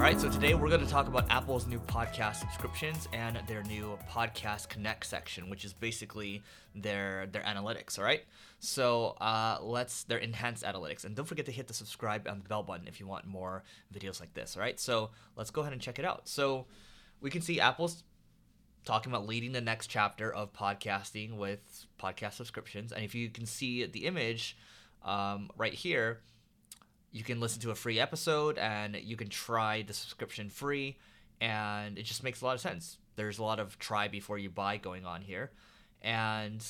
All right, so today we're going to talk about Apple's new podcast subscriptions and their new Podcast Connect section, which is basically their their analytics. All right, so uh, let's their enhanced analytics, and don't forget to hit the subscribe and the bell button if you want more videos like this. All right, so let's go ahead and check it out. So we can see Apple's talking about leading the next chapter of podcasting with podcast subscriptions, and if you can see the image um, right here you can listen to a free episode and you can try the subscription free and it just makes a lot of sense. There's a lot of try before you buy going on here. And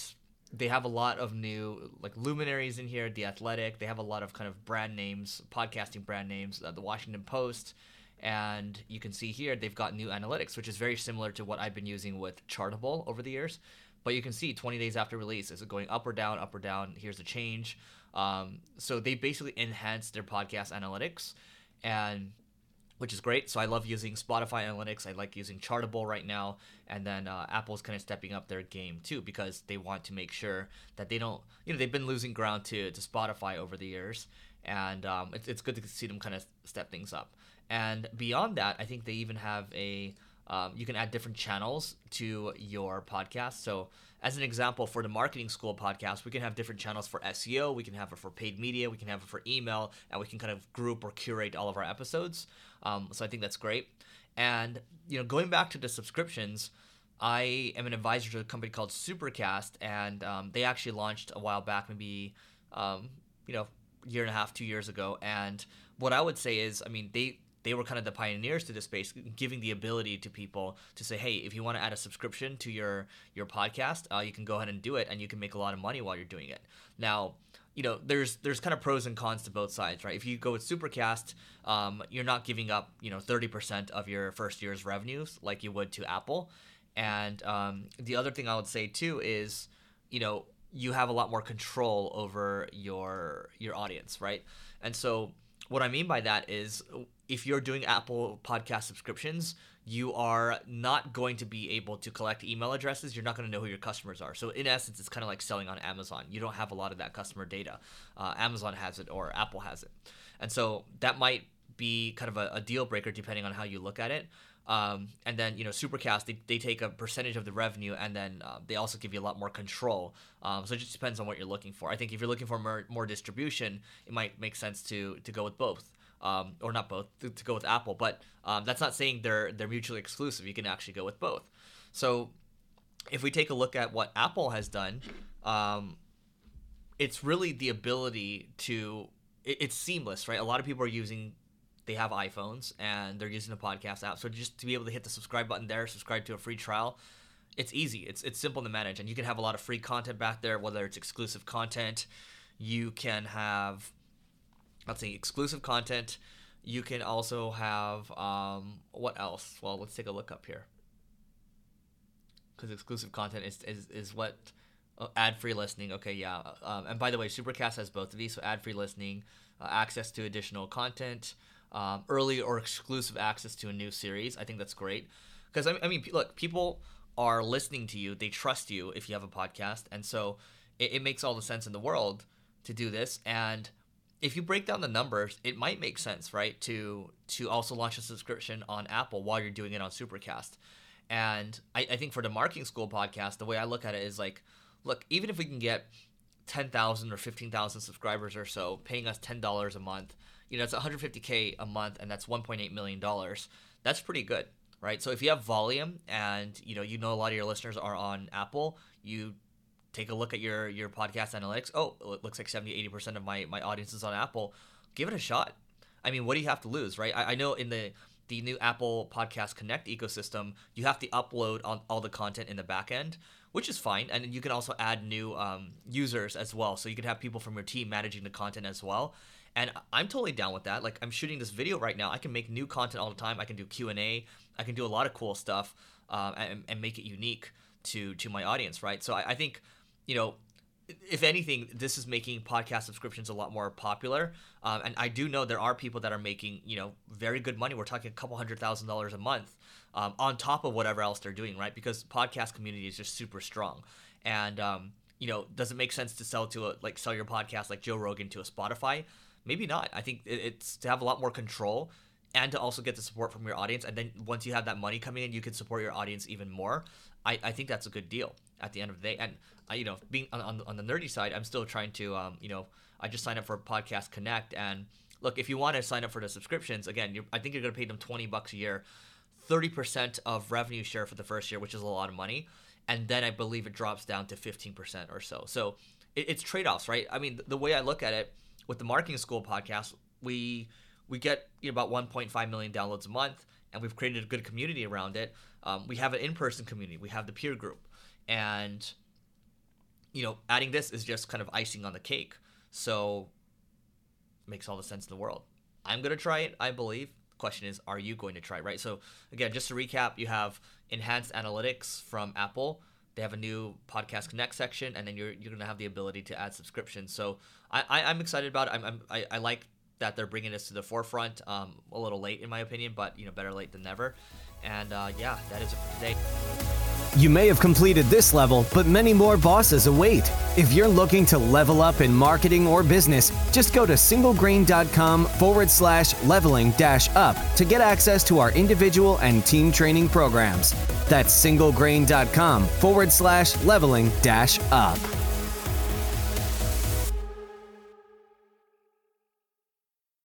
they have a lot of new like luminaries in here the athletic. They have a lot of kind of brand names podcasting brand names uh, the washington post. And you can see here they've got new analytics which is very similar to what i've been using with chartable over the years. But you can see 20 days after release is it going up or down up or down? Here's the change um, so they basically enhanced their podcast analytics, and which is great. So I love using Spotify analytics. I like using Chartable right now, and then uh, Apple's kind of stepping up their game too because they want to make sure that they don't. You know, they've been losing ground to to Spotify over the years, and um, it's it's good to see them kind of step things up. And beyond that, I think they even have a um, you can add different channels to your podcast. So as an example, for the marketing school podcast, we can have different channels for SEO, we can have it for paid media, we can have it for email, and we can kind of group or curate all of our episodes. Um, so I think that's great. And you know, going back to the subscriptions, I am an advisor to a company called Supercast, and um, they actually launched a while back, maybe um, you know, year and a half, two years ago. And what I would say is, I mean, they they were kind of the pioneers to this space, giving the ability to people to say, "Hey, if you want to add a subscription to your your podcast, uh, you can go ahead and do it, and you can make a lot of money while you're doing it." Now, you know, there's there's kind of pros and cons to both sides, right? If you go with Supercast, um, you're not giving up, you know, 30% of your first year's revenues like you would to Apple. And um, the other thing I would say too is, you know, you have a lot more control over your your audience, right? And so what I mean by that is if you're doing Apple podcast subscriptions, you are not going to be able to collect email addresses. You're not going to know who your customers are. So, in essence, it's kind of like selling on Amazon. You don't have a lot of that customer data. Uh, Amazon has it or Apple has it. And so, that might be kind of a, a deal breaker depending on how you look at it. Um, and then you know Supercast they, they take a percentage of the revenue and then uh, they also give you a lot more control. Um, so it just depends on what you're looking for. I think if you're looking for more, more distribution, it might make sense to to go with both um, or not both, to, to, go with Apple. But um, that's not saying they're they're mutually exclusive. You can actually go with both. So if we take a look at what Apple has done, um, it's really the ability to it, it's seamless, right? A lot of people are using they have iPhones and they're using the podcast app. So just to be able to hit the subscribe button there, subscribe to a free trial, it's easy. It's it's simple to manage, and you can have a lot of free content back there, whether it's exclusive content. You can have let's say exclusive content. You can also have um, what else? Well, let's take a look up here because exclusive content is is, is what uh, ad free listening. Okay, yeah. Um, and by the way, Supercast has both of these, so ad free listening, uh, access to additional content, um, early or exclusive access to a new series. I think that's great because I, I mean, look, people are listening to you. They trust you if you have a podcast, and so it, it makes all the sense in the world to do this. And if you break down the numbers, it might make sense, right? To to also launch a subscription on Apple while you're doing it on Supercast. And I, I think for the marketing school podcast, the way I look at it is like, look, even if we can get ten thousand or fifteen thousand subscribers or so, paying us ten dollars a month, you know, it's 150k a month, and that's 1.8 million dollars. That's pretty good, right? So if you have volume, and you know, you know, a lot of your listeners are on Apple, you take a look at your your podcast analytics. Oh, it looks like 70 80% of my my audience is on Apple. Give it a shot. I mean, what do you have to lose, right? I, I know in the the new Apple Podcast Connect ecosystem, you have to upload on all the content in the back end, which is fine. And you can also add new um, users as well. So you can have people from your team managing the content as well. And I'm totally down with that. Like I'm shooting this video right now. I can make new content all the time. I can do Q and A. I can do a lot of cool stuff uh, and, and make it unique to to my audience, right? So I, I think you know, if anything, this is making podcast subscriptions a lot more popular. Um, and I do know there are people that are making, you know, very good money. We're talking a couple hundred thousand dollars a month um, on top of whatever else they're doing, right? Because podcast community is just super strong. And, um, you know, does it make sense to sell to a, like, sell your podcast like Joe Rogan to a Spotify? Maybe not. I think it's to have a lot more control and to also get the support from your audience. And then once you have that money coming in, you can support your audience even more. I, I think that's a good deal at the end of the day. And I, you know, being on, on, on the nerdy side, I'm still trying to, um, you know, I just signed up for Podcast Connect. And look, if you want to sign up for the subscriptions, again, I think you're going to pay them 20 bucks a year, 30% of revenue share for the first year, which is a lot of money. And then I believe it drops down to 15% or so. So it, it's trade offs, right? I mean, the way I look at it with the Marketing School podcast, we we get you know, about 1.5 million downloads a month, and we've created a good community around it. Um, we have an in-person community. We have the peer group, and you know, adding this is just kind of icing on the cake. So makes all the sense in the world. I'm gonna try it. I believe. Question is, are you going to try? Right. So again, just to recap, you have enhanced analytics from Apple. They have a new podcast connect section, and then you're you're gonna have the ability to add subscriptions. So I, I am excited about it. I'm, I'm I, I like that they're bringing this to the forefront. Um, a little late in my opinion, but you know, better late than never. And uh, yeah, that is it for today. You may have completed this level, but many more bosses await. If you're looking to level up in marketing or business, just go to singlegrain.com forward slash leveling dash up to get access to our individual and team training programs. That's singlegrain.com forward slash leveling dash up.